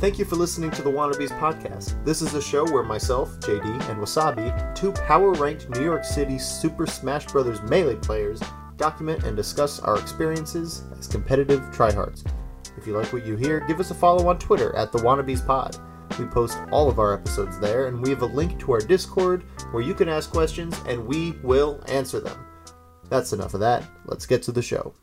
Thank you for listening to the Wannabes podcast. This is a show where myself, JD, and Wassabi, two power ranked New York City Super Smash Bros. Melee players, document and discuss our experiences as competitive tryhards. If you like what you hear, give us a follow on Twitter at the Wannabes Pod. We post all of our episodes there, and we have a link to our Discord where you can ask questions and we will answer them. That's enough of that. Let's get to the show.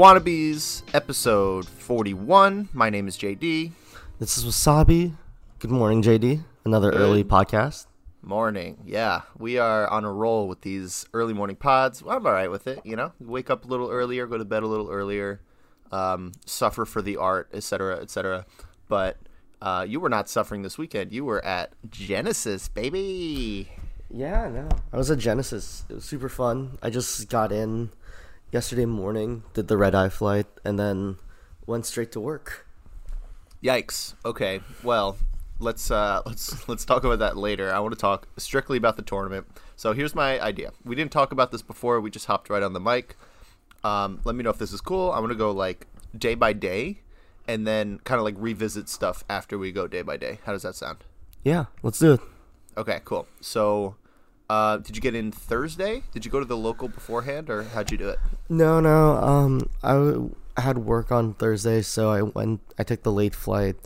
Wannabes, episode 41. My name is JD. This is Wassabi. Good morning, JD. Another Good. early podcast. Morning. Yeah, we are on a roll with these early morning pods. I'm all right with it, you know? Wake up a little earlier, go to bed a little earlier, um, suffer for the art, etc., etc. But uh, you were not suffering this weekend. You were at Genesis, baby. Yeah, no. I was at Genesis. It was super fun. I just got in yesterday morning, did the red eye flight, and then went straight to work. Yikes. Okay. Well, let's uh, let's let's talk about that later. I want to talk strictly about the tournament. So here's my idea. We didn't talk about this before. We just hopped right on the mic. Um, let me know if this is cool. I'm gonna go like day by day, and then kind of like revisit stuff after we go day by day. How does that sound? Yeah, let's do it. Okay. Cool. So. Uh, did you get in Thursday? Did you go to the local beforehand, or how'd you do it? No, no. Um, I w- had work on Thursday, so I went. I took the late flight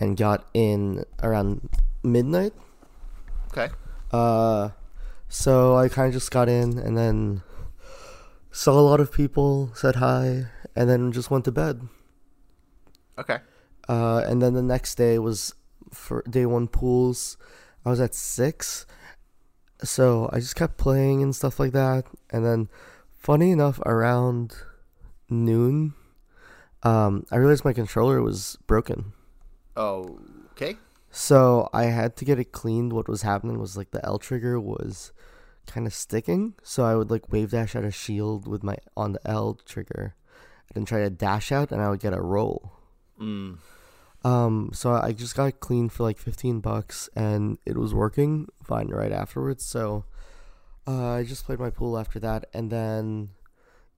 and got in around midnight. Okay. Uh, so I kind of just got in and then saw a lot of people, said hi, and then just went to bed. Okay. Uh, and then the next day was for day one pools. I was at six, so I just kept playing and stuff like that. And then, funny enough, around noon, um, I realized my controller was broken. Oh. Okay. So I had to get it cleaned. What was happening was like the L trigger was kind of sticking. So I would like wave dash out a shield with my on the L trigger, and then try to dash out, and I would get a roll. Mm. Um, so I just got it cleaned for like fifteen bucks, and it was working fine right afterwards. So uh, I just played my pool after that, and then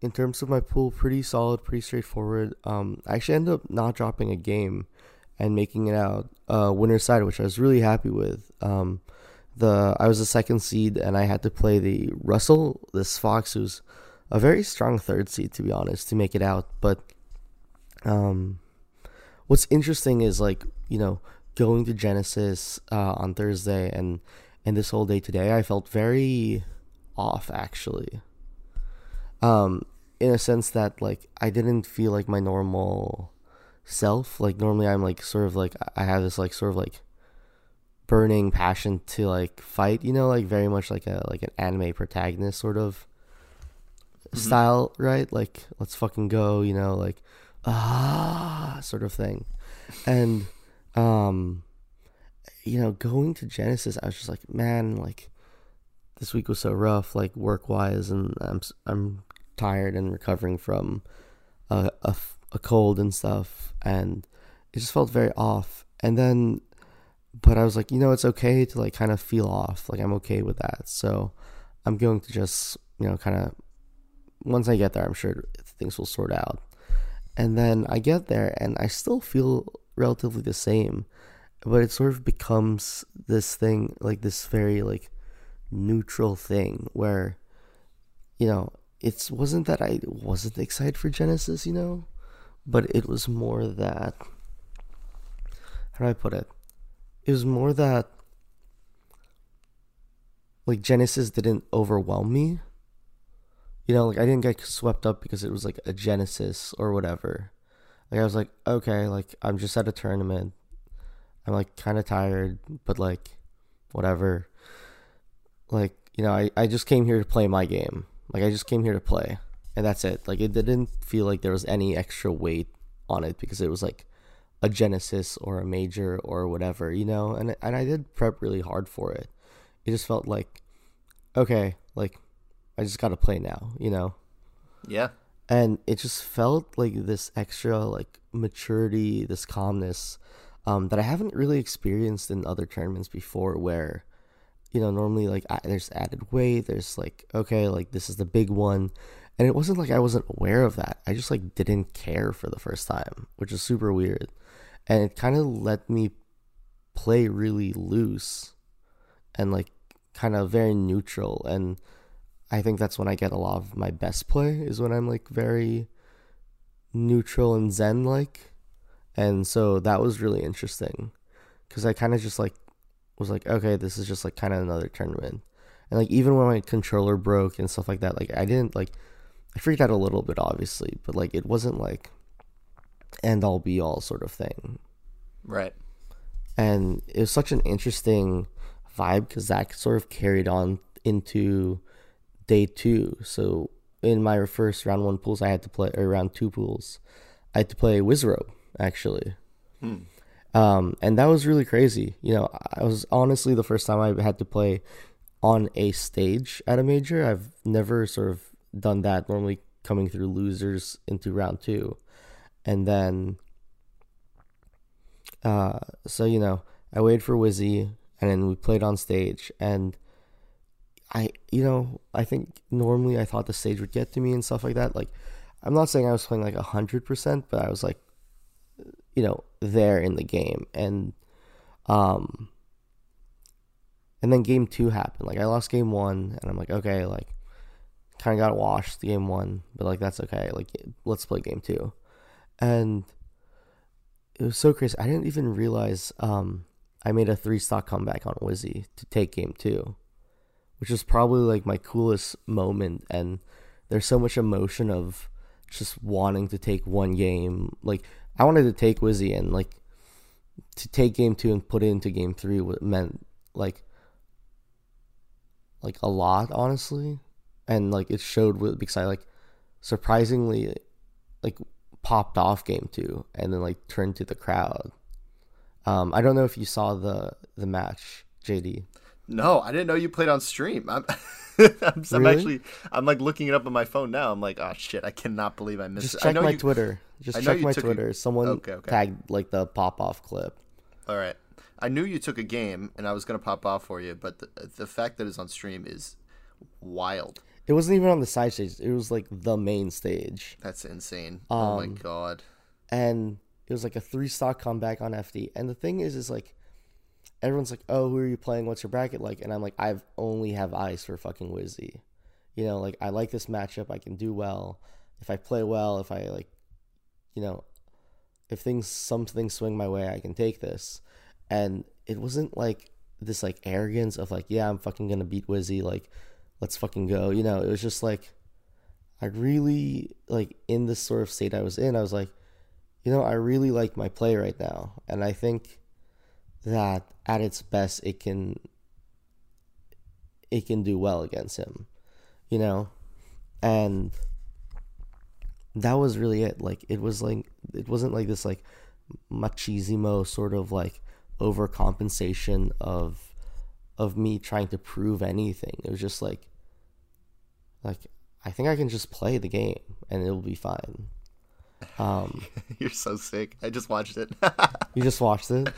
in terms of my pool, pretty solid, pretty straightforward. Um, I actually ended up not dropping a game and making it out uh, winner's side, which I was really happy with. Um, the I was the second seed, and I had to play the Russell, this Fox, who's a very strong third seed, to be honest, to make it out. But um, what's interesting is like you know going to Genesis uh, on Thursday and and this whole day today, I felt very off actually. Um, in a sense that like I didn't feel like my normal self. Like normally I'm like sort of like I have this like sort of like burning passion to like fight, you know, like very much like a like an anime protagonist sort of style, right? Like let's fucking go, you know, like ah sort of thing. And um you know, going to Genesis, I was just like, man, like this week was so rough, like work wise, and I'm I'm tired and recovering from a a cold and stuff, and it just felt very off. And then, but I was like, you know, it's okay to like kind of feel off. Like I'm okay with that. So I'm going to just you know kind of once I get there, I'm sure things will sort out. And then I get there, and I still feel relatively the same, but it sort of becomes this thing, like this very like neutral thing where, you know, it wasn't that I wasn't excited for Genesis, you know, but it was more that. How do I put it? It was more that. Like Genesis didn't overwhelm me you know, like I didn't get swept up because it was like a Genesis or whatever. Like I was like, okay, like I'm just at a tournament. I'm like kind of tired, but like whatever. Like, you know, I, I just came here to play my game. Like I just came here to play. And that's it. Like it didn't feel like there was any extra weight on it because it was like a Genesis or a major or whatever, you know? And and I did prep really hard for it. It just felt like okay, like I just got to play now, you know? Yeah. And it just felt like this extra like maturity, this calmness um, that I haven't really experienced in other tournaments before, where you know normally like I, there's added weight, there's like okay, like this is the big one, and it wasn't like I wasn't aware of that. I just like didn't care for the first time, which is super weird, and it kind of let me play really loose and like kind of very neutral and I think that's when I get a lot of my best play is when I'm like very neutral and zen like. And so that was really interesting cuz I kind of just like was like okay, this is just like kind of another tournament. And like even when my controller broke and stuff like that, like I didn't like I freaked out a little bit obviously, but like it wasn't like end all be all sort of thing. Right. And it was such an interesting vibe because that sort of carried on into day two. So in my first round one pools, I had to play or round two pools, I had to play Wizrobe actually. Hmm. Um, and that was really crazy. You know, I was honestly the first time I had to play on a stage at a major. I've never sort of done that. Normally coming through losers into round two, and then, uh, so you know, I waited for Wizzy, and then we played on stage, and I, you know, I think normally I thought the stage would get to me and stuff like that. Like, I'm not saying I was playing like a hundred percent, but I was like, you know, there in the game, and um, and then game two happened. Like, I lost game one, and I'm like, okay, like, kind of got washed game one, but like that's okay. Like, let's play game two, and it was so crazy. I didn't even realize um, I made a three stock comeback on Wizzy to take game two which is probably like my coolest moment. And there's so much emotion of just wanting to take one game. Like i wanted to take wizzy and like to take game two and put it into game three meant like like a lot honestly. And like it showed because i like surprisingly like popped off game two and then like turned to the crowd. Um i don't know if you saw the the match jd no, I didn't know you played on stream. I'm, I'm, I'm actually, I'm like looking it up on my phone now. I'm like, oh shit, I cannot believe I missed. Just it. check my you, Twitter. Just check my Twitter. A, Someone okay, okay. tagged like the pop off clip. All right, I knew you took a game, and I was gonna pop off for you, but the the fact that it's on stream is wild. It wasn't even on the side stage. It was like the main stage. That's insane. Um, oh my um, god. And it was like a three stock comeback on FD. And the thing is, is like everyone's like, "Oh, who are you playing? What's your bracket like?" And I'm like, "I've only have eyes for fucking Wizzy." You know, like I like this matchup. I can do well if I play well. If I like, you know, if things some things swing my way, I can take this. And it wasn't like this like arrogance of like, yeah, I'm fucking gonna beat Wizzy. Like, let's fucking go. You know, it was just like, I really like in this sort of state I was in. I was like, you know, I really like my play right now, and I think that at its best it can it can do well against him you know? And that was really it. Like it was like it wasn't like this like machismo sort of like overcompensation of of me trying to prove anything. It was just like like i think i can just play the game and it'll be fine um, You're so sick. I just watched it. you just watched it.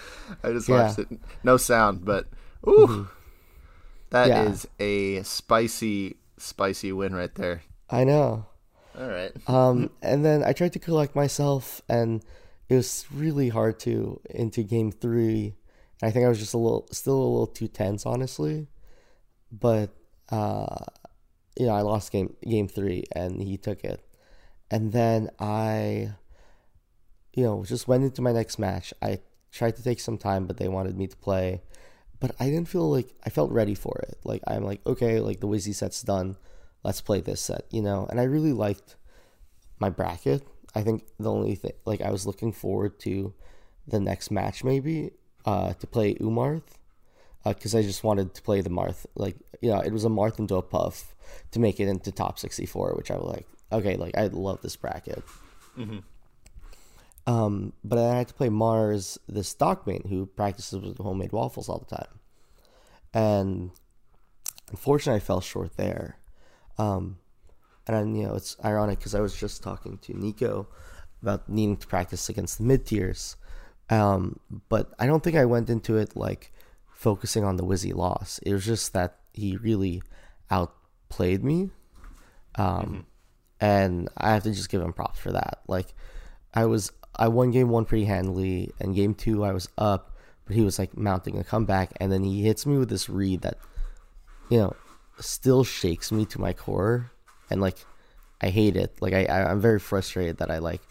I just watched yeah. it. No sound, but ooh, mm-hmm. that yeah. is a spicy, spicy win right there. I know. All right. Um, and then I tried to collect myself, and it was really hard to into game three. I think I was just a little, still a little too tense, honestly. But uh, you know, I lost game game three, and he took it and then I, you know, just went into my next match. I tried to take some time, but they wanted me to play. But I didn't feel like I felt ready for it. Like I'm like, okay, like the Wizzy set's done. Let's play this set, you know. And I really liked my bracket. I think the only thing, like, I was looking forward to the next match maybe uh, to play Umarth because uh, I just wanted to play the Marth. Like, you know, it was a Marth into a Puff to make it into top 64, which I was like, okay, like I love this bracket. Mm-hmm. Um, but I had to play Mars, the stockman who practices with homemade waffles all the time, and unfortunately, I fell short there. Um, and then, you know, it's ironic because I was just talking to Nico about needing to practice against the mid tiers, Um, but I don't think I went into it like focusing on the Wizzy loss. It was just that he really outplayed me. Um, mm-hmm. And I have to just give him props for that. Like, I was I won game one pretty handily, and game two I was up, but he was like mounting a comeback, and then he hits me with this read that, you know, still shakes me to my core, and like I hate it. Like I, I am very frustrated that I like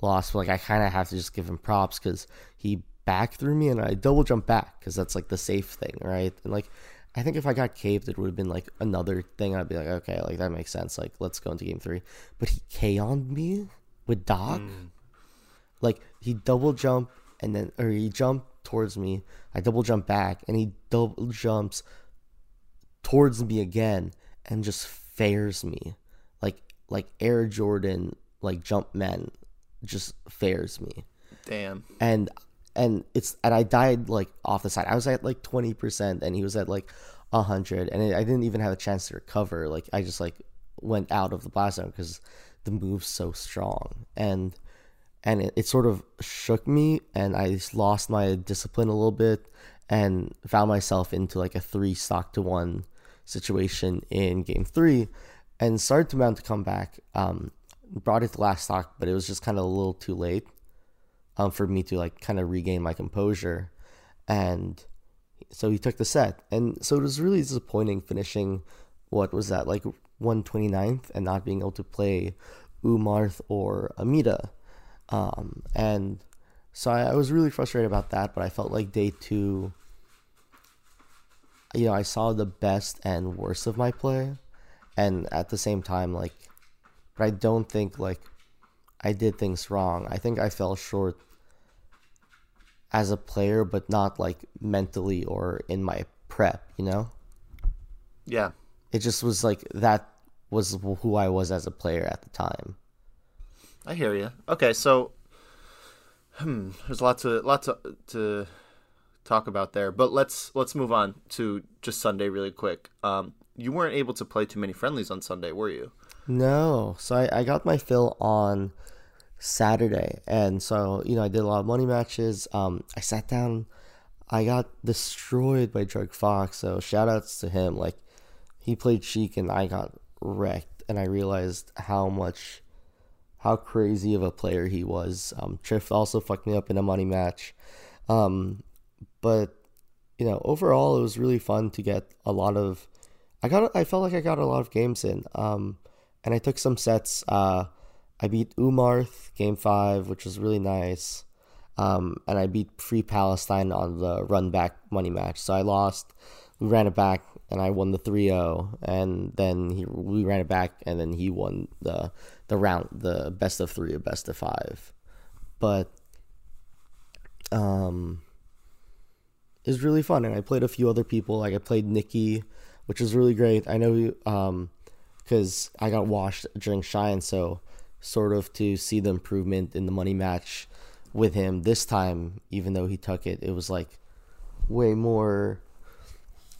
lost. But like I kind of have to just give him props because he back threw me and I double jump back because that's like the safe thing, right? And like I think if I got caved, it would have been like another thing. I'd be like, okay, like that makes sense. Like let's go into game three. But he K on me with Doc. Mm. Like he double jump and then or he jumped towards me. I double jump back and he double jumps towards me again and just fares me like like Air Jordan like jump men just fares me. Damn. And and it's and I died like off the side. I was at like twenty percent, and he was at like hundred, and I didn't even have a chance to recover. Like I just like went out of the blast zone because the move's so strong, and and it, it sort of shook me, and I lost my discipline a little bit, and found myself into like a three stock to one situation in game three, and started to mount a comeback. Um, brought it to last stock, but it was just kind of a little too late um, for me to like kind of regain my composure. And so he took the set. And so it was really disappointing finishing what was that, like 129th and not being able to play Umarth or Amida. Um, and so I, I was really frustrated about that, but I felt like day two, you know, I saw the best and worst of my play. And at the same time, like, but I don't think like I did things wrong. I think I fell short as a player, but not like mentally or in my prep, you know? Yeah. It just was like that was who I was as a player at the time. I hear you. Okay, so hmm, there's lots to lots to, to talk about there, but let's let's move on to just Sunday really quick. Um, you weren't able to play too many friendlies on Sunday, were you? No. So I, I got my fill on Saturday. And so, you know, I did a lot of money matches. Um, I sat down. I got destroyed by Drug Fox. So shout outs to him. Like, he played Sheik and I got wrecked. And I realized how much, how crazy of a player he was. Um, Trif also fucked me up in a money match. Um, but, you know, overall, it was really fun to get a lot of. I got. I felt like I got a lot of games in. Um, and I took some sets. Uh, I beat Umarth game five, which was really nice. Um, and I beat Free Palestine on the run back money match. So I lost. We ran it back, and I won the 3-0. And then he, we ran it back, and then he won the the round, the best of three or best of five. But um, it was really fun, and I played a few other people. Like I played Nikki, which was really great. I know um, because I got washed during Shine, so sort of to see the improvement in the money match with him this time, even though he took it, it was like way more.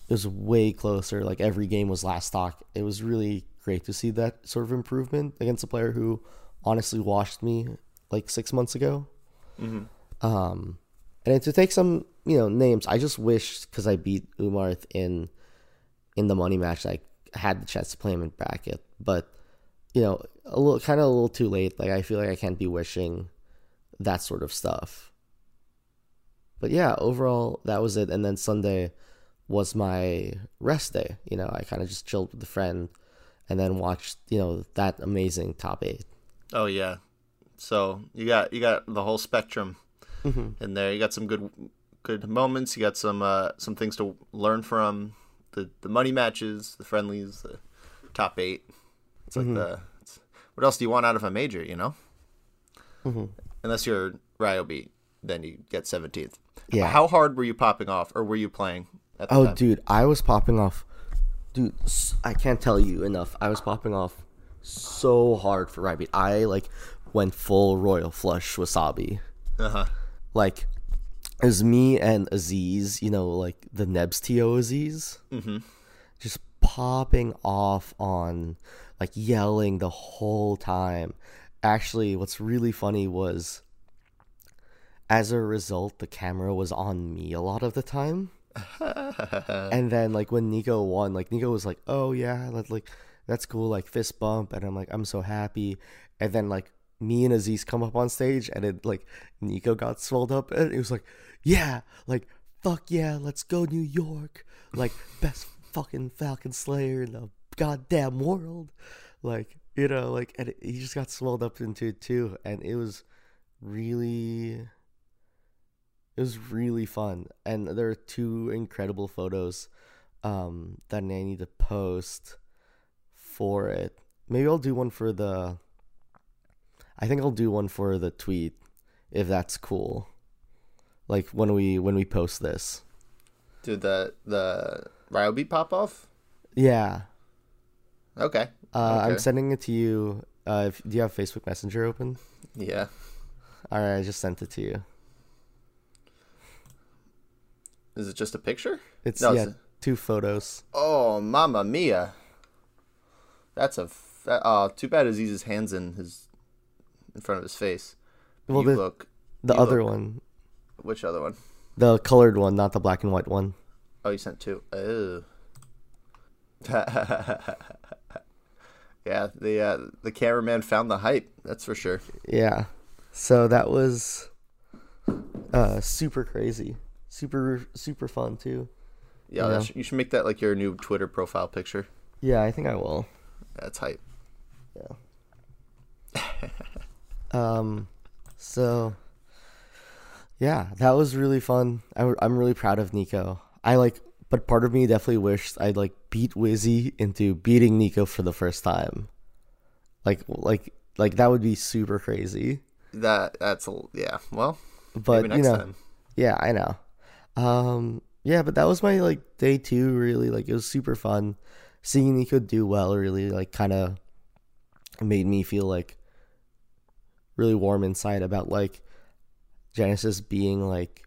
It was way closer. Like every game was last stock. It was really great to see that sort of improvement against a player who honestly washed me like six months ago. Mm-hmm. Um, and to take some you know names, I just wish because I beat Umarth in in the money match, I had the chance to play him in bracket, but you know, a little kind of a little too late. Like I feel like I can't be wishing that sort of stuff. But yeah, overall that was it. And then Sunday was my rest day. You know, I kind of just chilled with a friend and then watched, you know, that amazing top 8. Oh yeah. So, you got you got the whole spectrum mm-hmm. in there. You got some good good moments, you got some uh some things to learn from the the money matches, the friendlies, the top eight. It's like mm-hmm. the it's, what else do you want out of a major? You know, mm-hmm. unless you're Ryobeat, then you get seventeenth. Yeah. How hard were you popping off, or were you playing? oh, time? dude, I was popping off. Dude, I can't tell you enough. I was popping off so hard for Ryobeat. I like went full royal flush wasabi. Uh huh. Like it was me and Aziz, you know, like the Nebs TO Aziz, mm-hmm. just popping off on, like yelling the whole time. Actually, what's really funny was as a result, the camera was on me a lot of the time. and then like when Nico won, like Nico was like, "Oh yeah, that's like that's cool," like fist bump, and I'm like, "I'm so happy." And then like me and Aziz come up on stage, and it like Nico got swelled up, and it was like, "Yeah, like fuck yeah, let's go New York, like best fucking Falcon Slayer in the goddamn world," like you know, like and he just got swelled up into it too, and it was really it was really fun. And there are two incredible photos um that i need to post for it. Maybe i'll do one for the i think i'll do one for the tweet if that's cool. Like when we when we post this. Did the the Ryobeat pop off? yeah Okay. uh, i'm sending it to you uh if, do you have facebook messenger open Yeah. all right i just sent it to you Is it just a picture? it's No, yeah it's- two photos Oh, mamma mia. That's a. Fa- oh, too bad Aziz's hands in his in front of his face. well you the, look. the other look- one Which other one? the colored one not the black and white one Oh, you sent two. Oh. yeah, the uh, the cameraman found the hype. That's for sure. Yeah. So that was uh super crazy. Super super fun too. Yeah, that you should make that like your new Twitter profile picture. Yeah, I think I will. That's hype. Yeah. um so yeah, that was really fun. I, am really proud of Nico. I like but part of me definitely wished I'd like beat Wizzy into beating Nico for the first time. Like like like that would be super crazy. That that's a yeah. Well, But maybe you know, time. Yeah, I know. Um, yeah, but that was my like day two. Really, like it was super fun. Seeing Nico do well really like kind of made me feel like really warm inside about like Genesis being like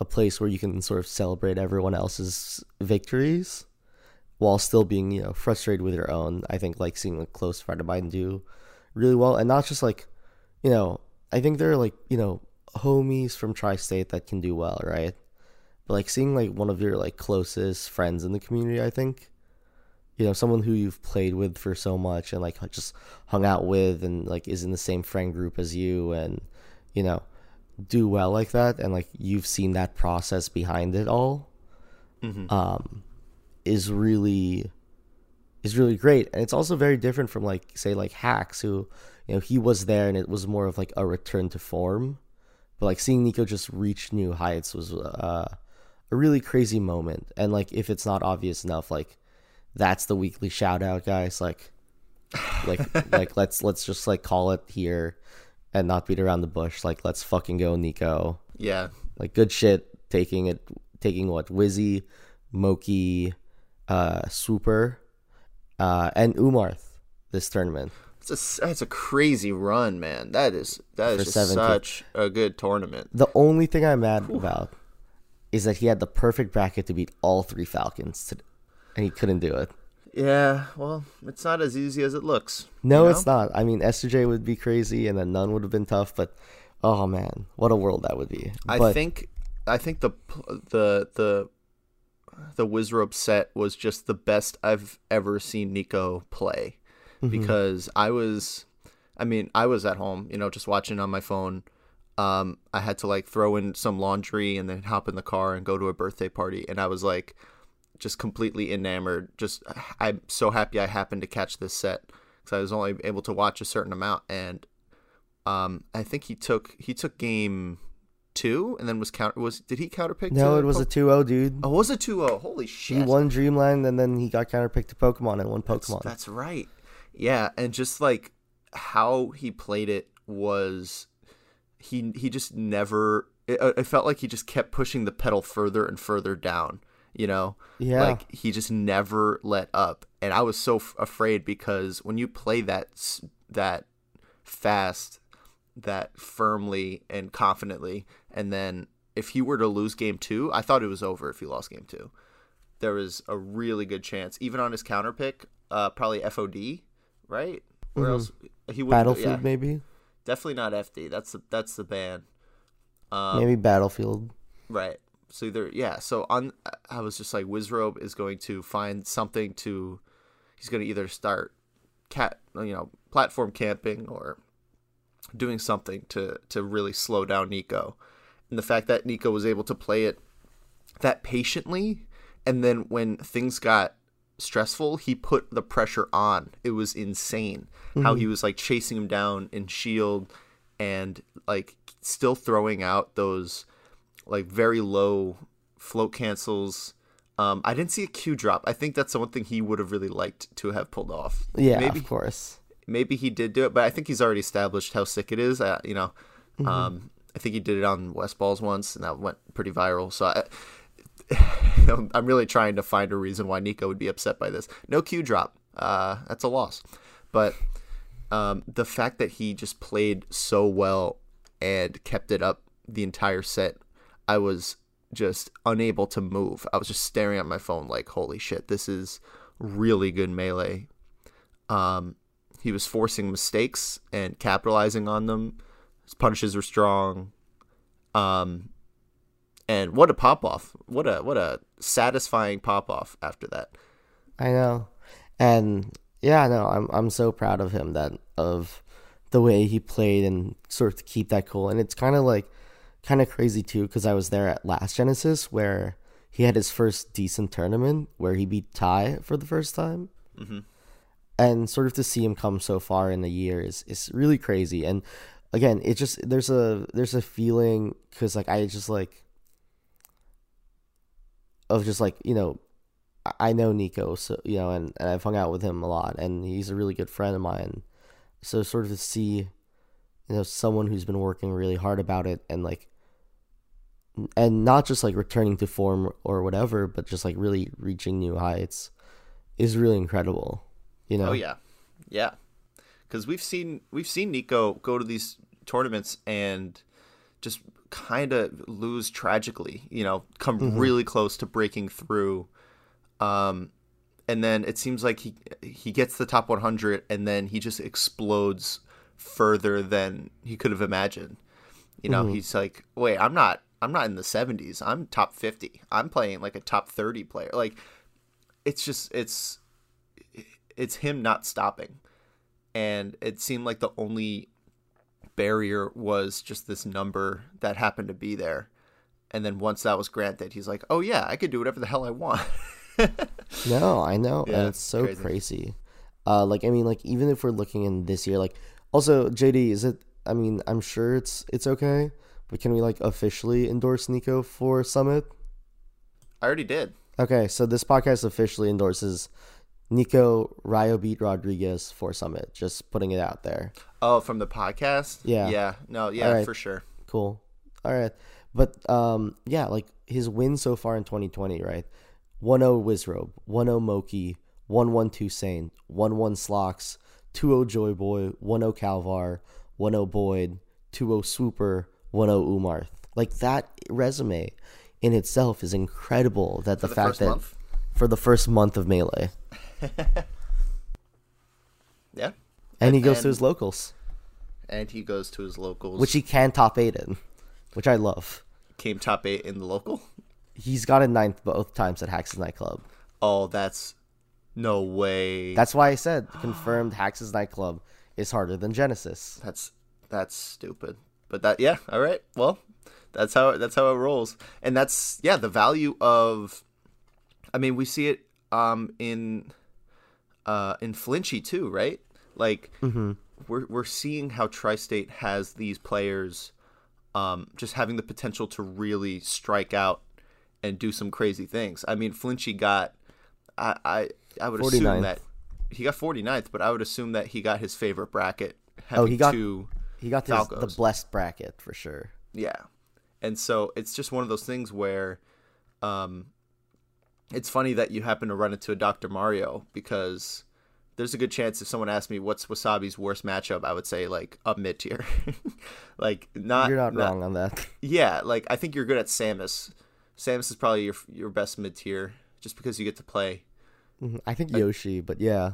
a place where you can sort of celebrate everyone else's victories while still being you know frustrated with your own. I think like seeing a close friend of mine do really well, and not just like you know. I think they're like you know homies from tri-state that can do well, right? But like seeing like one of your like closest friends in the community, I think, you know, someone who you've played with for so much and like just hung out with and like is in the same friend group as you and you know, do well like that and like you've seen that process behind it all um is really is really great. And it's also very different from like say like Hax who you know he was there and it was more of like a return to form. But like seeing Nico just reach new heights was uh, a really crazy moment. And like if it's not obvious enough like that's the weekly shout out guys. Like like like let's let's just like call it here and not beat around the bush like let's fucking go Nico Yeah, like good shit taking it taking what Wizzy, Moky, uh Swooper, uh and Umarth this tournament. it's a that's a crazy run, man. That is that is such a good tournament. The only thing I'm mad about is that he had the perfect bracket to beat all three Falcons to, and he couldn't do it. Yeah, well, it's not as easy as it looks. No, you it's not. I mean, SJ would be crazy, and then n0ne would have been tough. But oh man, what a world that would be! I but, think I think the the the the Wizrobe set was just the best I've ever seen Nico play Mm-hmm. because I was I mean, I was at home, you know, just watching on my phone. Um, I had to like throw in some laundry and then hop in the car and go to a birthday party and I was like just completely enamored. Just I'm so happy I happened to catch this set cuz I was only able to watch a certain amount and um, I think he took he took game two and then was counter was did he counterpick? no, it was a Po- 2-0, dude. oh was it two zero? Holy shit! he won Dreamland, and then he got counterpicked to Pokemon and won That's, Pokemon. that's right. Yeah, and just like how he played it was he he just never it, it felt like he just kept pushing the pedal further and further down, you know? Yeah. Like he just never let up. And I was so f- afraid because when you play that that fast, that firmly and confidently and then if he were to lose game 2, I thought it was over if he lost game 2 there was a really good chance, even on his counter pick, uh, probably FOD, right? Where else he would Battlefield, yeah, maybe. definitely not FD. That's the that's the ban. Um, Maybe Battlefield. Right. So either yeah. So on, I was just like, Wizrobe is going to find something to. He's going to either start cat, you know, platform camping or doing something to to really slow down Nico, and the fact that Nico was able to play it that patiently, and then when things got stressful, he put the pressure on. It was insane how he mm-hmm. was like chasing him down in shield and like still throwing out those like very low float cancels. Um, I didn't see a Q drop. I think that's the one thing he would have really liked to have pulled off. Yeah, maybe of course. maybe he did do it, but I think he's already established how sick it is. Uh, you know, um, I think he did it on Westballz once, and that went pretty viral. So I, I'm really trying to find a reason why Nico would be upset by this. No Q drop. Uh, that's a loss. But um, the fact that he just played so well and kept it up the entire set, I was just unable to move. I was just staring at my phone like, holy shit, this is really good melee. Um, he was forcing mistakes and capitalizing on them. His punches were strong. Um, and what a pop off! What a what a satisfying pop off after that. I know. And yeah, no, I'm I'm so proud of him that of the way he played and sort of keep that cool. And it's kind of like kind of crazy too because I was there at last Genesis where he had his first decent tournament where he beat Ty for the first time. Mm-hmm. And sort of to see him come so far in a year is is really crazy. And again, it just there's a there's a feeling because like I just like of just like you know I- know Nico, so you know, and, and I've hung out with him a lot, and he's a really good friend of mine. So sort of to see, you know, someone who's been working really hard about it, and like, and not just like returning to form or whatever, but just like really reaching new heights, is really incredible. You know? Oh yeah, yeah. Because we've seen we've seen Nico go to these tournaments and just kind of lose tragically. You know, come really close to breaking through. Um, and then it seems like he he gets the top 100 and then he just explodes further than he could have imagined. You know, he's like, "Wait, I'm not I'm not in the 70s. I'm top 50. I'm playing like a top 30 player." Like it's just it's it's him not stopping. And it seemed like the only barrier was just this number that happened to be there. And then once that was granted, he's like, "Oh yeah, I could do whatever the hell I want." No, I know, Yeah, and it's so crazy. crazy. Uh, like I mean, like even if we're looking in this year, like also JD, is it? I mean, I'm sure it's it's okay, but can we like officially endorse Nico for Summit? I already did. Okay, so this podcast officially endorses Nico Ryobeat Rodriguez for Summit. Just putting it out there. Oh, from the podcast? Yeah. Yeah. No, yeah, Alright. for sure. Cool. All right. But um yeah, like his win so far in 2020, right? 1-0 Wizrobe, 1-0 Moky, 1-1 Toussaint, 1-1 Slox, 2-0 Joy Boy, 1-0 Kalvar, 1-0 Boyd, 2-0 Swooper, 1-0 Umarth. Like that resume in itself is incredible that the, the fact that month? for the first month of Melee. Yeah. And he goes to his locals, And he goes to his locals. which he can top 8 in, which I love. came top eight in the local. He's got a ninth both times at Hax's nightclub. Oh, that's no way. That's why I said confirmed Hax's nightclub is harder than Genesis. That's that's stupid. But that yeah, all right. Well, that's how that's how it rolls. And that's yeah, the value of I mean, we see it um in uh in Flinchy too, right? Like we're we're seeing how Tri-State has these players um just having the potential to really strike out and do some crazy things. I mean, Flinchy got I I, I would 49th. assume that he got 49th, but I would assume that he got his favorite bracket. Oh, he got- two He got this, the blessed bracket for sure. yeah. And so it's just one of those things where um it's funny that you happen to run into a Dr. Mario because there's a good chance if someone asked me what's Wassabi's worst matchup, I would say like a mid tier. like not You're not, wrong on that. Yeah, like I think you're good at Samus. Samus is probably your your best mid tier just because you get to play. Mhm. I think Yoshi, but yeah.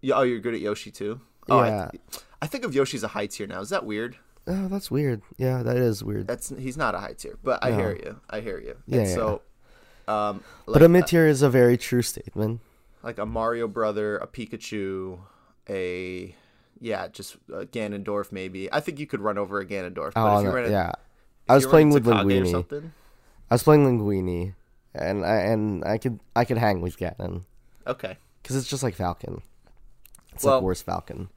Yeah, oh, you're good at Yoshi too. Oh, Yeah. I, I think of Yoshi as a high tier now. Is that weird? Oh, that's weird. Yeah, that is weird. That's he's not a high tier, but I No. hear you. I hear you. Yeah, so, um, like, but a mid tier is a very true statement. like a Mario brother, a Pikachu, a yeah, just a Ganondorf maybe. I think you could run over a Ganondorf. But Oh, if you no, ran a, yeah. I was playing with Linguini. something. I was playing Linguini, and I and I could I could hang with Ganon Okay. because it's just like Falcon. It's Well- like worse Falcon.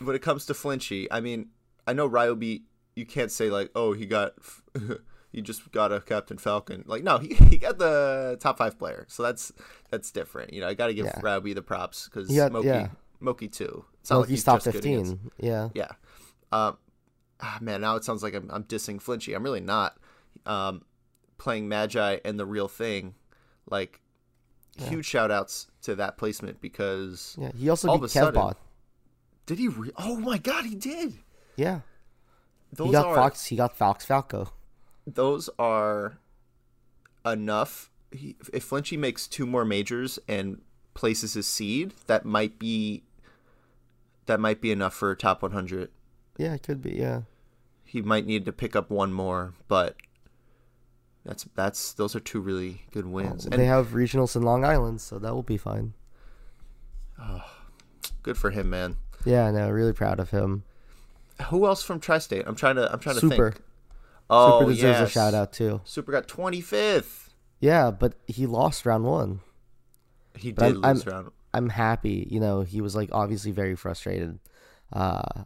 When it comes to Flinchy, I mean, I know Ryobeat. You can't say like, oh, he got. He just got a Captain Falcon. Like no, he, he got the top five player, so that's that's different. You know, I got to give Yeah. Ryobeat the props because Moky, yeah. Moky too. It's not like he's top good against- fifteen. Yeah. Yeah. Um, ah, man, now it sounds like I'm, I'm dissing Flinchy. I'm really not. Um, playing Magi and the real thing, like huge shout outs to that placement because Yeah. He also All beat of a sudden- Kevbot. Did he? Re- oh my god, he did. Yeah. Those he got are Fox. He got Fox Falco. those are enough. He, if Flinchy makes two more majors and places his seed, that might be that might be enough for a top 100. Yeah, it could be. Yeah. he might need to pick up one more, but that's that's those are two really good wins. And they And have regionals in Long Island, so that will be fine. Oh, good for him, man. Yeah. No, really proud of him. Who else from Tri-State? I'm trying to I'm trying to Super. think. Oh, Super deserves yes. a shout out too. Super got 25th. Yeah, but he lost round one. He But did I'm- lose round. I'm happy. You know, he was like obviously very frustrated, uh,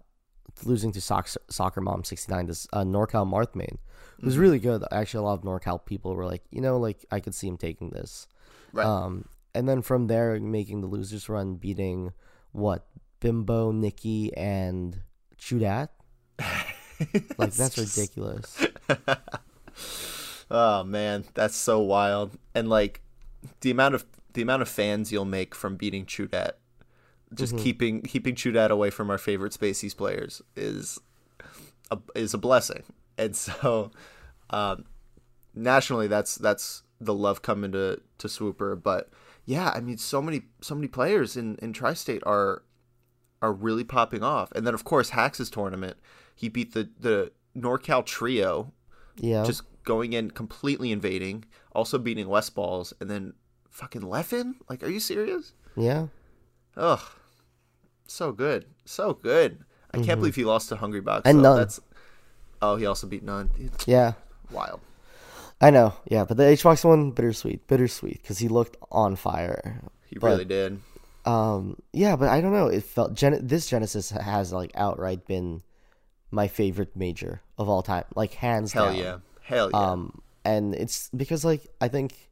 losing to Soc- Soccer Mom 69 this uh, NorCal Marthmain. It was really good. Actually, a lot of NorCal people were like, you know, like I could see him taking this. Right. Um, and then from there, making the losers run, beating what Bimbo, Nikki, and Chudat. Like that's ridiculous. Oh man, that's so wild. And like the amount of the amount of fans you'll make from beating Chudat, just Mm-hmm. keeping keeping Chudat away from our favorite Spacies players is a, is a blessing. And so, um, nationally, that's that's the love coming to to Swooper. But yeah, I mean, so many so many players in in Tri-State are are really popping off. And then of course Hax's tournament, he beat the the NorCal trio Yeah. just going in completely invading, also beating Westballz, and then fucking Leffen? Like, are you serious? yeah. Ugh, so good, so good. I can't believe he lost to Hungrybox. Mm-hmm. And though. n0ne. That's oh, he also beat n0ne. It's Yeah. wild. I know. Yeah, but the HBox one, bittersweet, bittersweet, because he looked on fire. He But- really did. Um, yeah, but I don't know. It felt Gen- this Genesis has like outright been my favorite major of all time, like hands Hell down. yeah, hell yeah. Um, and it's because like I think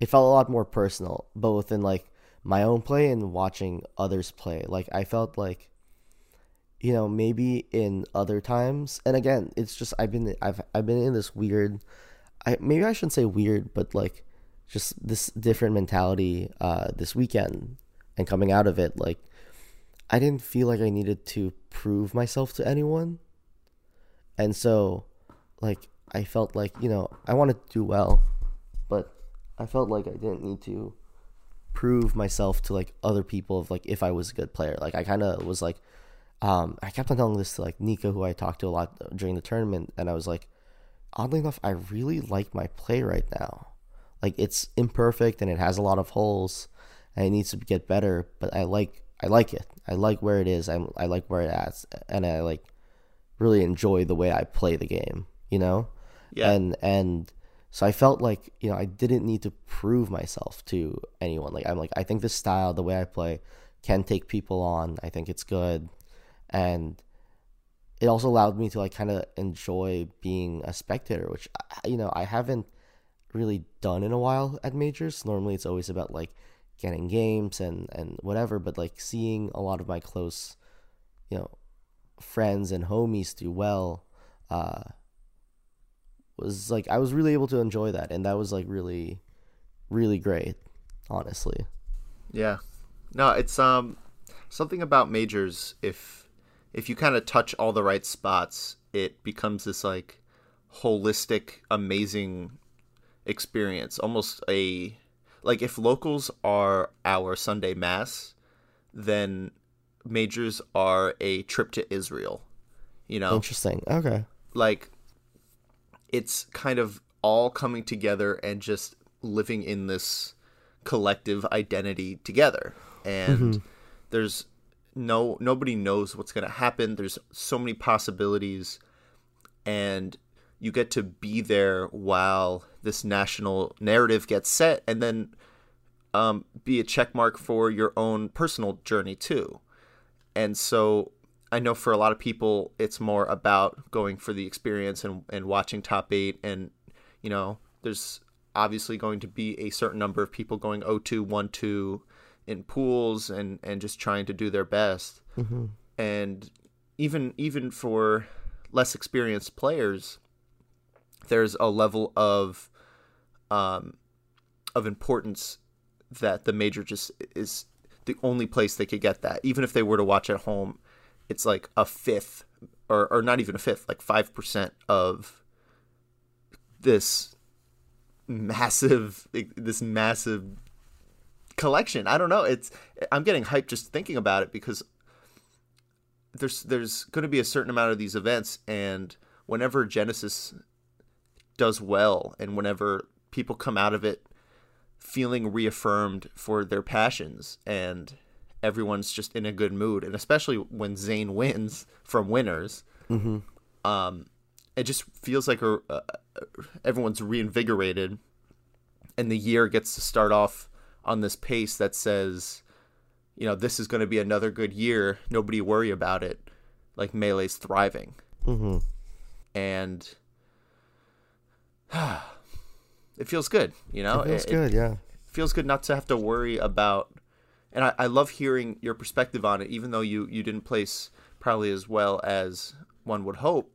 it felt a lot more personal, both in like my own play and watching others play. Like I felt like, you know, maybe in other times, and again, it's just I've been I've I've been in this weird, I maybe I shouldn't say weird, but like just this different mentality uh this weekend and coming out of it like I didn't feel like I needed to prove myself to anyone. And so like I felt like, you know, I wanted to do well, but I felt like I didn't need to prove myself to like other people of like if I was a good player. Like I kind of was like um I kept on telling this to like Nico who I talked to a lot during the tournament and I was like oddly enough I really like my play right now. Like it's imperfect and it has a lot of holes and it needs to get better, but I like I like it. I like where it is. I I like where it at and I like really enjoy the way I play the game, you know? Yeah. And and so I felt like, you know, I didn't need to prove myself to anyone. Like I'm like I think this style, the way I play can take people on. I think it's good. And it also allowed me to like kind of enjoy being a spectator, which you know, I haven't really done in a while at majors. Normally it's always about like getting games and and whatever, but like seeing a lot of my close, you know, friends and homies do well uh was like I was really able to enjoy that and that was like really really great honestly Yeah. No, it's um something about majors if if you kind of touch all the right spots, it becomes this like holistic amazing experience, almost a like if locals are our Sunday mass, then majors are a trip to Israel. You know, Interesting. Okay. like it's kind of all coming together and just living in this collective identity together and mm-hmm. there's no nobody knows what's going to happen there's so many possibilities and you get to be there while this national narrative gets set and then um, be a check mark for your own personal journey too and so I know for a lot of people, it's more about going for the experience and, and watching top eight. And, you know, there's obviously going to be a certain number of people going 0 2, 1 2 in pools and, and just trying to do their best. And even even for less experienced players, there's a level of um, of importance that the major just is the only place they could get that. Even if they were to watch at home, it's like a fifth, or or not even a fifth, like five percent of this massive this massive collection. I don't know. It's I'm getting hyped just thinking about it because there's there's going to be a certain amount of these events, and whenever Genesis does well, and whenever people come out of it feeling reaffirmed for their passions and everyone's just in a good mood and especially when Zain wins from winners um it just feels like a, uh, everyone's reinvigorated and the year gets to start off on this pace that says you know this is going to be another good year nobody worry about it like melee's thriving Mm-hmm. and it feels good you know It feels It- good. Yeah. feels good not to have to worry about and I, I love hearing your perspective on it even though you you didn't place probably as well as one would hope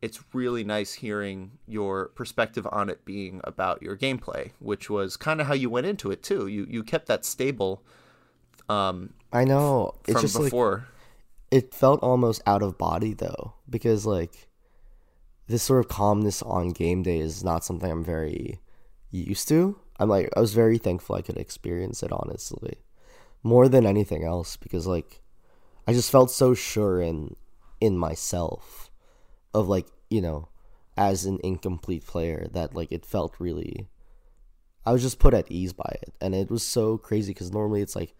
it's really nice hearing your perspective on it being about your gameplay which was kind of how you went into it too you you kept that stable um I know. It's from just like before it felt almost out of body though because like this sort of calmness on game day is not something i'm very used to i'm like i was very thankful i could experience it honestly more than anything else because like i just felt so sure in in myself of like you know as an incomplete player that like it felt really i was just put at ease by it and it was so crazy because normally it's like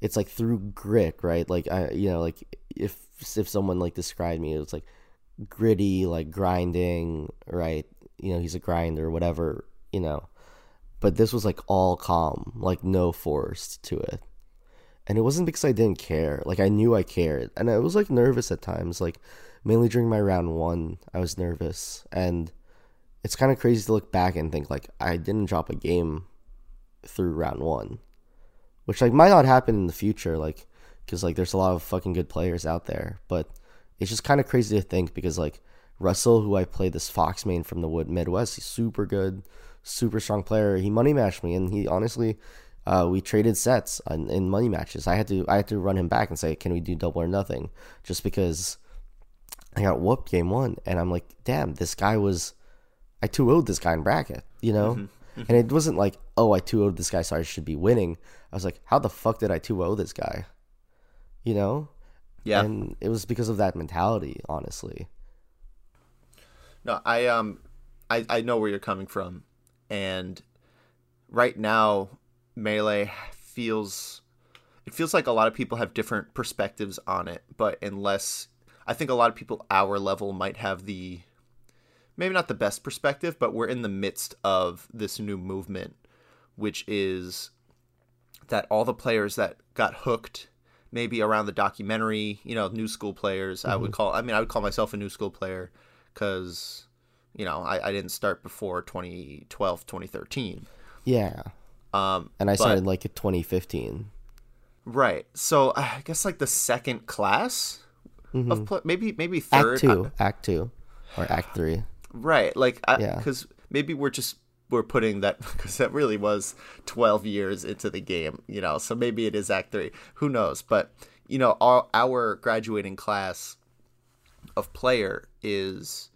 it's like through grit, right? Like I, you know, like if if someone like described me, it was like gritty, like grinding, right? You know, he's a grinder, whatever, you know. But this was like all calm, like no force to it. And it wasn't because I didn't care. Like I knew I cared, and I was like nervous at times. Like mainly during my round one, I was nervous, and it's kind of crazy to look back and think like I didn't drop a game through round one which like might not happen in the future like because like there's a lot of fucking good players out there but it's just kind of crazy to think because like russell who i played this fox main from the wood midwest he's super good super strong player he money matched me and he honestly uh, we traded sets in, in money matches i had to i had to run him back and say can we do double or nothing just because i got whooped game one and i'm like damn this guy was i 2 this guy in bracket you know and it wasn't like, oh, I 2 0'd this guy, so I should be winning. I was like, how the fuck did I 2 0 this guy? You know? Yeah And it was because of that mentality, honestly. No, I um, I I know where you're coming from, and right now, melee feels it feels like a lot of people have different perspectives on it, but unless I think a lot of people our level might have the maybe not the best perspective, but we're in the midst of this new movement, which is that all the players that got hooked maybe around the documentary, you know, new school players. I would call. I mean, I would call myself a new school player because you know I, I didn't start before 2012 2013 Yeah. um And I but- started like in 2015. right so i guess like the second class of pl- maybe maybe third Act 2. Act 2. Or Act 3. right like Yeah. because maybe we're just we're putting that because that really was 12 years into the game you know so maybe it is act 3 who knows? But you know our, our graduating class of player is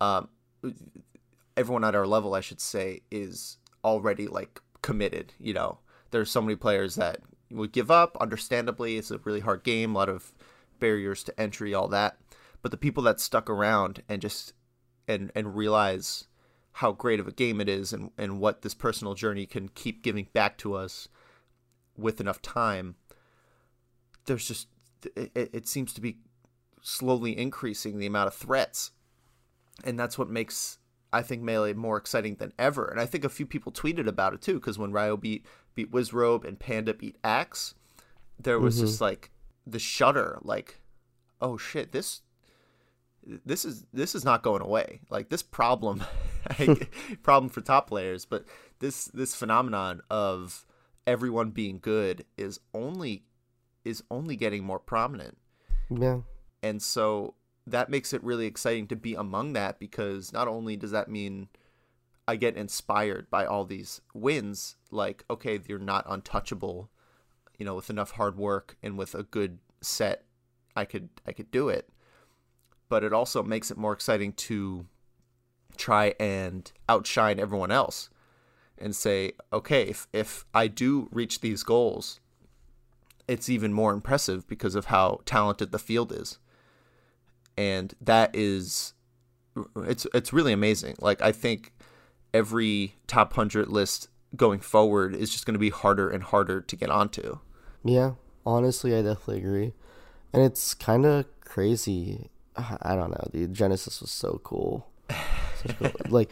um everyone at our level i should say is already like committed you know. There's so many players that would give up understandably it's a really hard game a lot of barriers to entry all that. But the people that stuck around and just and and realize how great of a game it is and and what this personal journey can keep giving back to us with enough time there's just it, it seems to be slowly increasing the amount of threats and that's what makes I think Melee more exciting than ever. And I think a few people tweeted about it too, because when Ryobeat beat Wizrobe and Panda beat Axe, there was mm-hmm. just like the shudder, like, oh shit, this this is this is not going away. Like this problem, problem for top players, but this this phenomenon of everyone being good is only is only getting more prominent. Yeah. And so that makes it really exciting to be among that because not only does that mean I get inspired by all these wins, like, okay, you're not untouchable, you know, with enough hard work and with a good set, I could I could do it. But it also makes it more exciting to try and outshine everyone else and say, okay, if, if I do reach these goals, it's even more impressive because of how talented the field is and that is it's it's really amazing. Like I think every top 100 list going forward is just going to be harder and harder to get onto. Yeah, honestly, I definitely agree. And it's kind of crazy. I don't know, dude. Genesis was so cool. Like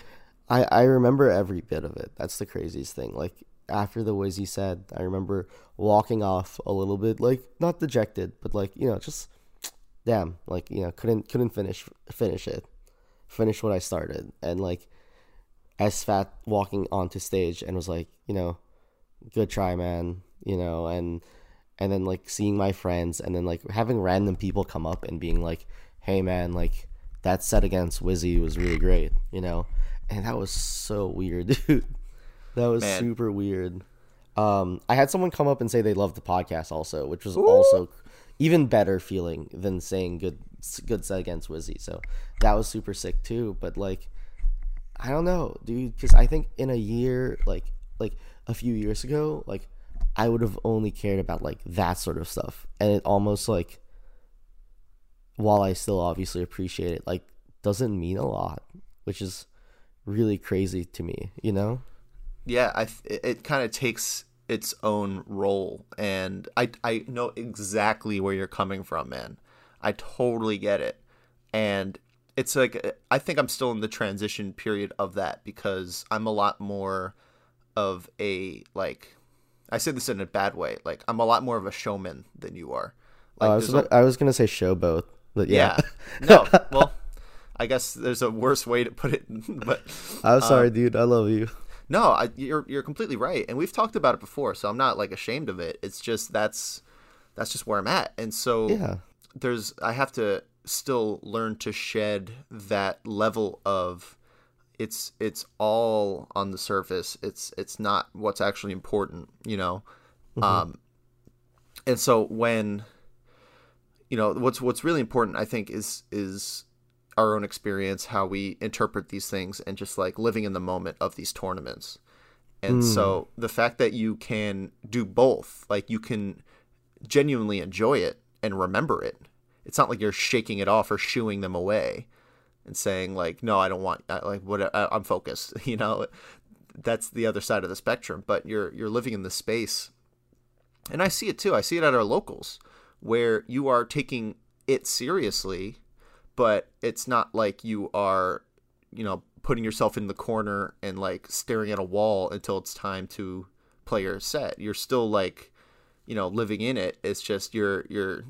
I I remember every bit of it. That's the craziest thing. Like after the Wizzy said, I remember walking off a little bit like not dejected, but like, you know, just damn, like you know, couldn't couldn't finish finish it, finish what I started, and like SFAT walking onto stage and was like, you know, good try, man, you know, and and then like seeing my friends and then like having random people come up and being like, hey man, like that set against Wizzy was really great, you know, and that was so weird, dude. that was man. super weird. Um, I had someone come up and say they loved the podcast also, which was Ooh. also even better feeling than saying good good set against Wizzy. So that was super sick too. But like, I don't know, dude, because I think in a year, like like a few years ago, like I would have only cared about like that sort of stuff, and it almost like, while I still obviously appreciate it, like doesn't mean a lot, which is really crazy to me, you know? Yeah, I it, it kind of takes its own role and I I know exactly where you're coming from, man. I totally get it. And it's like I think I'm still in the transition period of that because I'm a lot more of a like I say this in a bad way. Like I'm a lot more of a showman than you are. Oh, like, I was a, I was gonna say showboat, but yeah. yeah. No, well, I guess there's a worse way to put it. But I'm sorry, um, dude. I love you. No, I, you're you're completely right, and we've talked about it before, so I'm not like ashamed of it. It's just that's that's just where I'm at, and so yeah. there's I have to still learn to shed that level of it's it's all on the surface. It's it's not what's actually important, you know. Mm-hmm. Um, and so when you know what's what's really important, I think is is our own experience, how we interpret these things, and just like living in the moment of these tournaments. And mm. so the fact that you can do both, like you can genuinely enjoy it and remember it. It's not like you're shaking it off or shooing them away and saying like, "No, I don't want like what I'm focused." You know, that's the other side of the spectrum. But you're you're living in the space, and I see it too. I see it at our locals where you are taking it seriously but it's not like you are, you know, putting yourself in the corner and like staring at a wall until it's time to play your set. You're still like, you know, living in it. It's just you're you're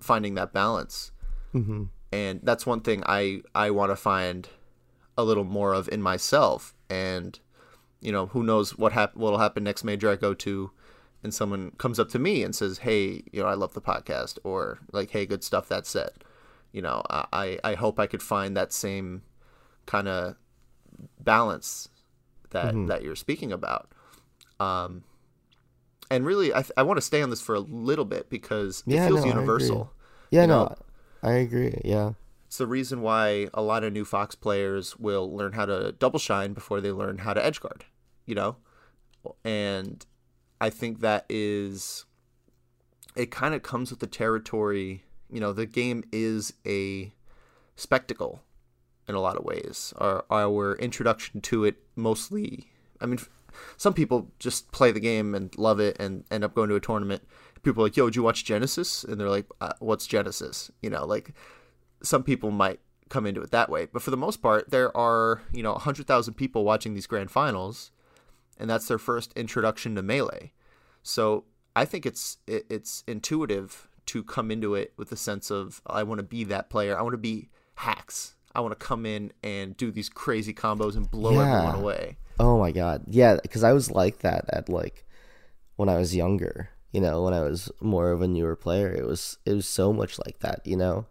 finding that balance, mm-hmm. and that's one thing I I want to find a little more of in myself. And you know, who knows what hap- what'll happen next major I go to, and someone comes up to me and says, "Hey, you know, I love the podcast," or like, "Hey, good stuff that set." you know, I, I hope I could find that same kind of balance that mm-hmm. that you're speaking about. Um, and really, I, I want to stay on this for a little bit because it feels no, universal. Yeah, no, know? I agree. Yeah. It's the reason why a lot of new Fox players will learn how to double shine before they learn how to edge guard, you know? And I think that is, it kind of comes with the territory you know the game is a spectacle in a lot of ways. Our our introduction to it mostly, I mean, some people just play the game and love it and end up going to a tournament. People are like, "Yo, did you watch Genesis?" And they're like, uh, "What's Genesis?" You know, like some people might come into it that way, but for the most part, there are you know hundred thousand people watching these grand finals, and that's their first introduction to melee. So I think it's it, it's intuitive to come into it with a sense of I want to be that player. I want to be Hax. I want to come in and do these crazy combos and blow yeah. everyone away. Oh my god, yeah, because I was like that at like when I was younger. You know, when I was more of a newer player, it was it was so much like that. You know,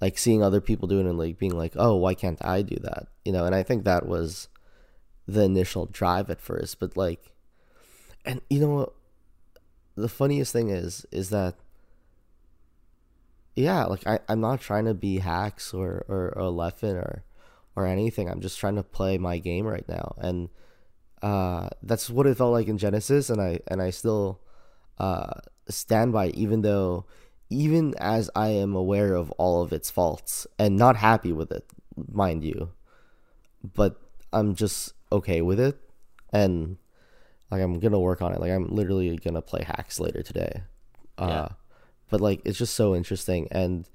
like seeing other people doing it and like being like, oh, why can't I do that? You know, and I think that was the initial drive at first, but like, and you know, what? the funniest thing is is that yeah, like I, I'm not trying to be Hax or, or, or Leffen or or anything. I'm just trying to play my game right now. And uh, that's what it felt like in Genesis and I and I still uh, stand by even though even as I am aware of all of its faults and not happy with it, mind you. But I'm just okay with it and like I'm gonna work on it. Like I'm literally gonna play Hax later today. Uh, yeah but like it's just so interesting and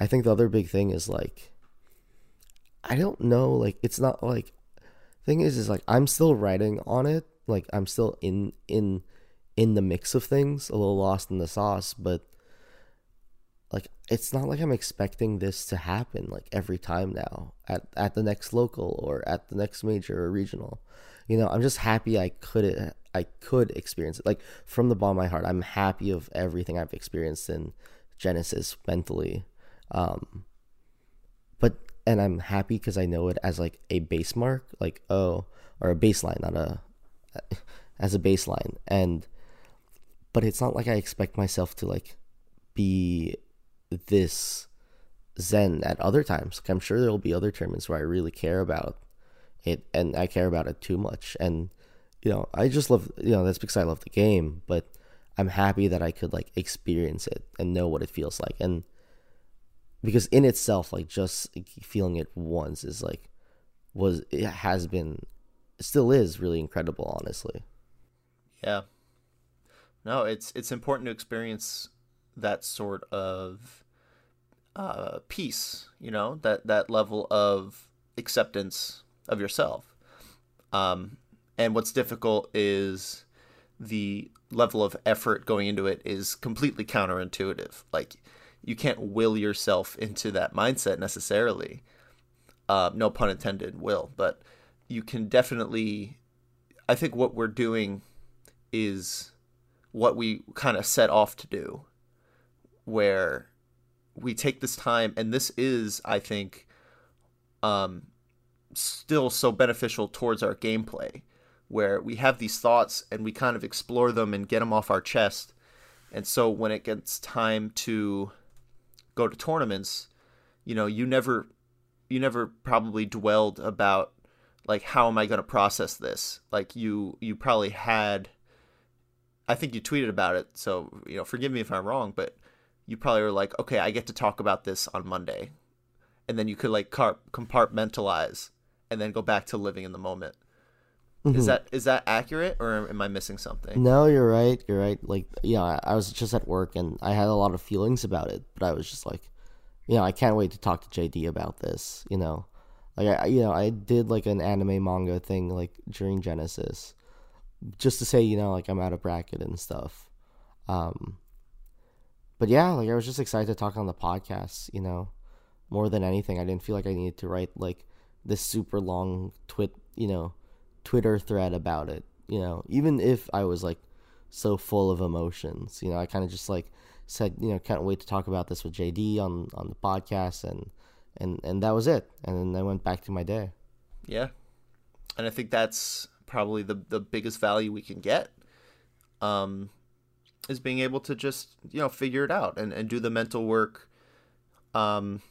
i think the other big thing is like i don't know like it's not like thing is is like i'm still writing on it like i'm still in in in the mix of things a little lost in the sauce but like it's not like i'm expecting this to happen like every time now at at the next local or at the next major or regional you know i'm just happy i could I could experience it. Like from the bottom of my heart, I'm happy of everything I've experienced in Genesis mentally. Um, but and I'm happy because I know it as like a base mark, like oh, or a baseline, not a as a baseline. And but it's not like I expect myself to like be this zen at other times. Like I'm sure there will be other tournaments where I really care about it and I care about it too much and you know, I just love, you know, that's because I love the game, but I'm happy that I could like experience it and know what it feels like. And because in itself, like just feeling it once is like, was, it has been, still is really incredible, honestly. Yeah. No, it's, it's important to experience that sort of uh, peace, you know, that, that level of acceptance of yourself. Um, and what's difficult is the level of effort going into it is completely counterintuitive. Like you can't will yourself into that mindset necessarily. Uh, no pun intended, will, but you can definitely. I think what we're doing is what we kind of set off to do, where we take this time, and this is, I think, um, still so beneficial towards our gameplay where we have these thoughts and we kind of explore them and get them off our chest. And so when it gets time to go to tournaments, you know, you never you never probably dwelled about like how am I going to process this? Like you you probably had I think you tweeted about it, so you know, forgive me if I'm wrong, but you probably were like, okay, I get to talk about this on Monday. And then you could like compartmentalize and then go back to living in the moment. Mm-hmm. Is that is that accurate or am I missing something? No, you're right. You're right. Like, yeah, I, I was just at work and I had a lot of feelings about it, but I was just like, you know, I can't wait to talk to JD about this. You know, like I, you know, I did like an anime manga thing like during Genesis, just to say, you know, like I'm out of bracket and stuff. Um, but yeah, like I was just excited to talk on the podcast. You know, more than anything, I didn't feel like I needed to write like this super long twit. You know Twitter thread about it. You know, even if I was like so full of emotions, you know, I kind of just like said, you know, can't wait to talk about this with JD on on the podcast, and and and that was it. And then I went back to my day. Yeah, and I think that's probably the the biggest value we can get. Um, is being able to just you know figure it out and, and do the mental work um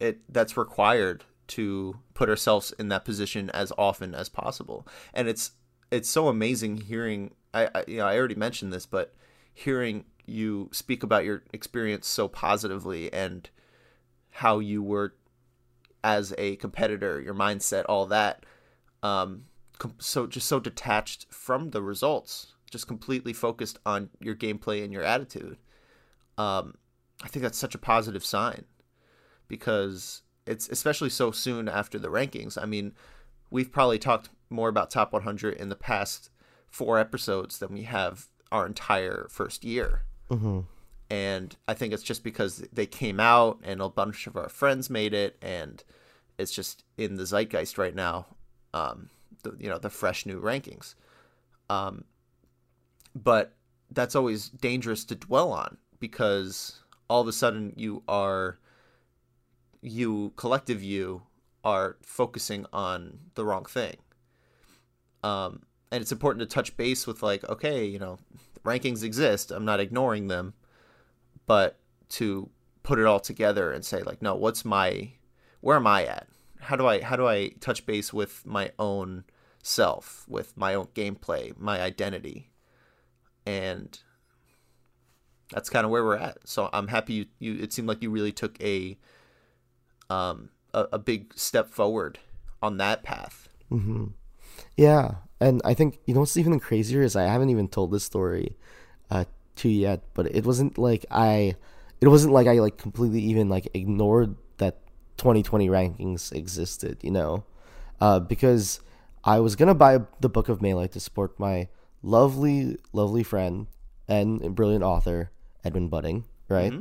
it that's required to put ourselves in that position as often as possible. And it's it's so amazing hearing I, I you know I already mentioned this, but hearing you speak about your experience so positively and how you were as a competitor, your mindset, all that. Um, so just so detached from the results, just completely focused on your gameplay and your attitude. Um, I think that's such a positive sign because it's especially so soon after the rankings. I mean, we've probably talked more about top 100 in the past four episodes than we have our entire first year. Mm-hmm. And I think it's just because they came out and a bunch of our friends made it, and it's just in the zeitgeist right now. Um, the, you know, the fresh new rankings. Um, but that's always dangerous to dwell on because all of a sudden you are you collective you are focusing on the wrong thing. Um, and it's important to touch base with like okay you know rankings exist. I'm not ignoring them. But to put it all together and say like no what's my where am i at? How do i how do i touch base with my own self with my own gameplay my identity and that's kind of where we're at. So i'm happy you, you it seemed like you really took a um a, a big step forward on that path. Mm-hmm. Yeah, and I think you know what's even crazier is I haven't even told this story uh, to you yet, but it wasn't like I, it wasn't like I like completely even like ignored that 2020 rankings existed, you know, uh, because I was gonna buy the book of Melee to support my lovely, lovely friend and brilliant author Edwin Budding, right?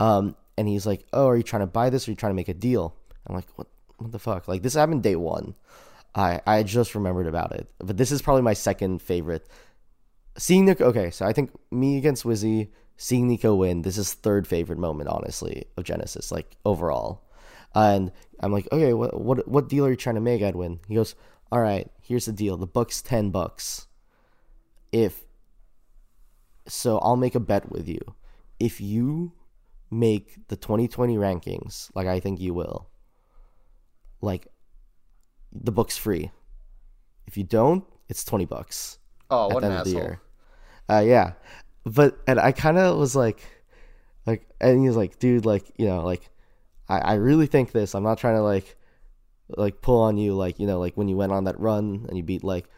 Um, and he's like, "Oh, are you trying to buy this? or Are you trying to make a deal?" I'm like, "What? What the fuck?" Like this happened day one. I I just remembered about it, but this is probably my second favorite. Seeing Nico, okay, so I think me against Wizzy, seeing Nico win, this is third favorite moment, honestly, of Genesis, like overall. And I'm like, okay, what what what deal are you trying to make, Edwin? He goes, all right, here's the deal. The book's ten bucks. If so, I'll make a bet with you. If you make the 2020 rankings, like I think you will, like the book's free. If you don't, it's 20 bucks oh at what the an end of the asshole year. Uh, yeah, but and I kind of was like, like, and he was like, dude, like, you know, like, I I really think this. I'm not trying to like, like pull on you, like, you know, like when you went on that run and you beat like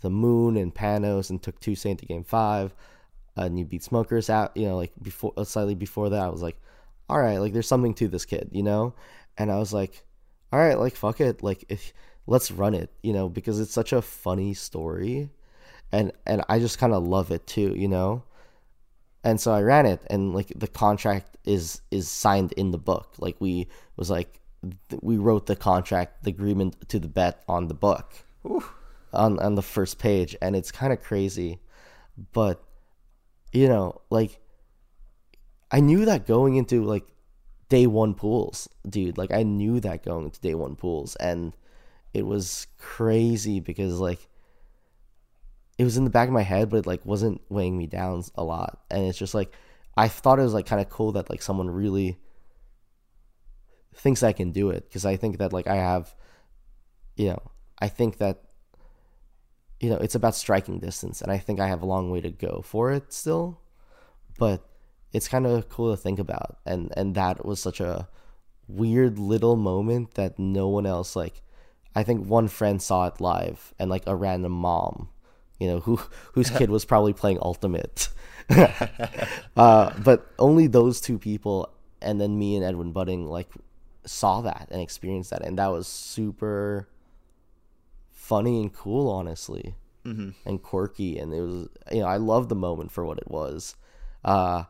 the Moon and Panos and took two Santa game five, and you beat Smokers out, you know, like before uh, slightly before that, I was like, all right, like there's something to this kid, you know, and I was like, all right, like fuck it, like if let's run it, you know, because it's such a funny story and and I just kind of love it too, you know. And so I ran it, and like the contract is is signed in the book. Like we was like th- we wrote the contract, the agreement to the bet on the book, on on the first page, and it's kind of crazy, but you know, like I knew that going into like day one pools, dude. Like I knew that going into day one pools, and it was crazy because like it was in the back of my head, but it like wasn't weighing me down a lot. And it's just like I thought it was like kind of cool that like someone really thinks I can do it because I think that like I have, you know, I think that you know it's about striking distance, and I think I have a long way to go for it still, but it's kind of cool to think about, and and that was such a weird little moment that no one else like. I think one friend saw it live, and like a random mom you know, who whose kid was probably playing Ultimate. uh, but only those two people, and then me and Edwin Budding, like saw that and experienced that, and that was super funny and cool, honestly, mm-hmm. and quirky, and it was, you know, I love the moment for what it was. Uh,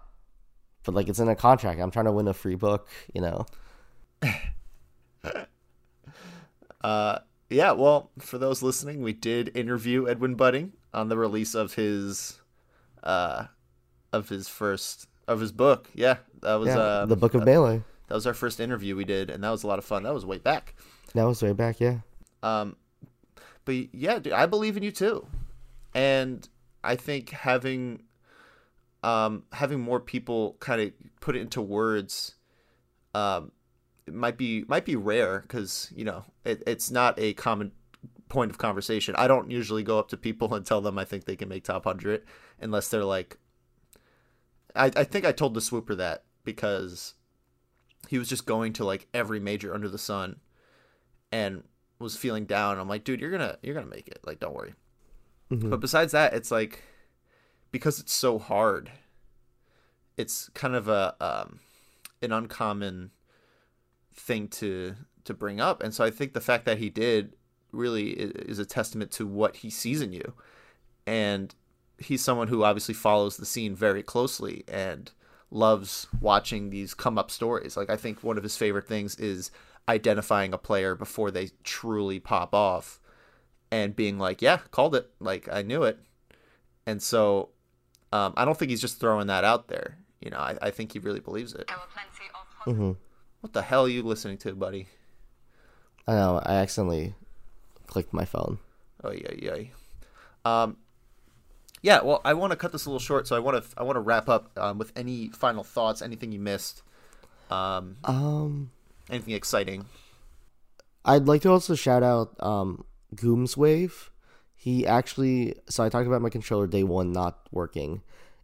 but like it's in a contract. I'm trying to win a free book, you know. Uh, yeah, well, for those listening, we did interview Edwin Budding on the release of his, uh, of his first of his book. Yeah, that was Yeah, uh, the Book of Melee. that was our first interview we did, and that was a lot of fun. That was way back. That was way back, yeah. Um, but yeah, dude, I believe in you too, and I think having, um, having more people kind of put it into words, um, it might be might be rare because you know it, it's not a common point of conversation. I don't usually go up to people and tell them I think they can make top hundred unless they're like. I I think I told the swooper that because he was just going to like every major under the sun and was feeling down. I'm like, dude, you're gonna you're gonna make it. Like, don't worry. Mhm. But besides that, it's like because it's so hard. It's kind of a um, an uncommon thing to to bring up, and so I think the fact that he did really is a testament to what he sees in you, and he's someone who obviously follows the scene very closely and loves watching these come up stories. Like I think one of his favorite things is identifying a player before they truly pop off and being like, "Yeah, called it. Like I knew it." And so um, I don't think he's just throwing that out there. You know, I, I think he really believes it. There were plenty of hmm What the hell are you listening to, buddy? I know. I accidentally clicked my phone. Oh yeah, yeah. Um, yeah. Well, I want to cut this a little short, so I want to I want to wrap up um, with any final thoughts, anything you missed, um, Um, anything exciting. I'd like to also shout out um, Gooms Wave. He actually, so I talked about my controller day one not working.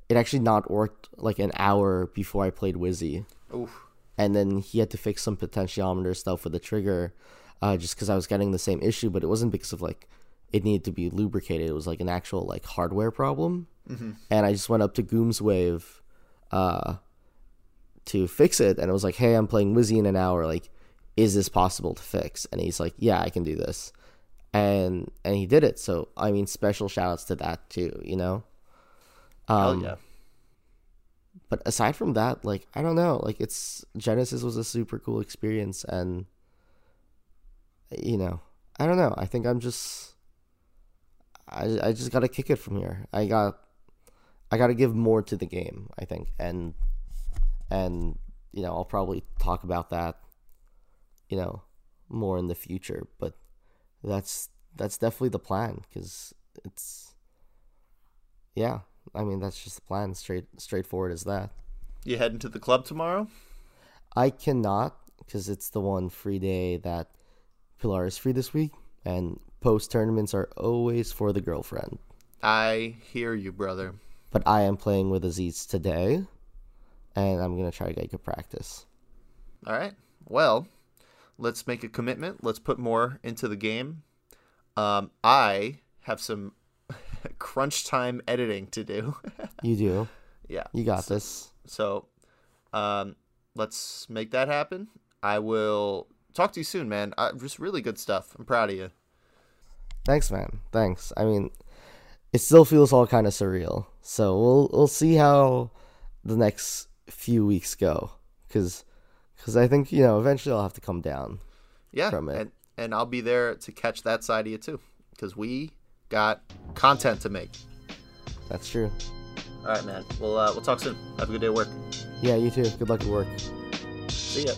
It actually not worked like an hour before I played Wizzy, Oof. and then he had to fix some potentiometer stuff with the trigger, uh, just because I was getting the same issue. But it wasn't because of like it needed to be lubricated. It was like an actual like hardware problem, and I just went up to Gooms Wave, uh, to fix it, and it was like, "Hey, I'm playing Wizzy in an hour. Like, is this possible to fix?" And he's like, "Yeah, I can do this," and and he did it. So I mean, special shout outs to that too. You know. Hell Um, yeah. but aside from that, like I don't know, like it's Genesis was a super cool experience, and you know, I don't know. I think I'm just, I I just gotta kick it from here. I got, I gotta give more to the game. I think, and and you know, I'll probably talk about that, you know, more in the future. But that's that's definitely the plan because it's, yeah. I mean, that's just the plan. Straight straightforward as that. You heading to the club tomorrow? I cannot because it's the one free day that Pilar is free this week, and post tournaments are always for the girlfriend. I hear you, brother. But I am playing with Aziz today, and I'm gonna try to get good practice. All right. Well, let's make a commitment. Let's put more into the game. Um, I have some crunch time editing to do. You do. yeah. You got this. So, um, let's make that happen. I will talk to you soon, man. Uh, just really good stuff. I'm proud of you. Thanks, man. Thanks. I mean, it still feels all kind of surreal. So we'll we'll see how the next few weeks go, because because I think you know eventually I'll have to come down. Yeah, From it. and and I'll be there to catch that side of you too, because we got content to make. That's true. All right, man. We'll uh, we'll talk soon. Have a good day at work. Yeah, you too. Good luck at work. See ya.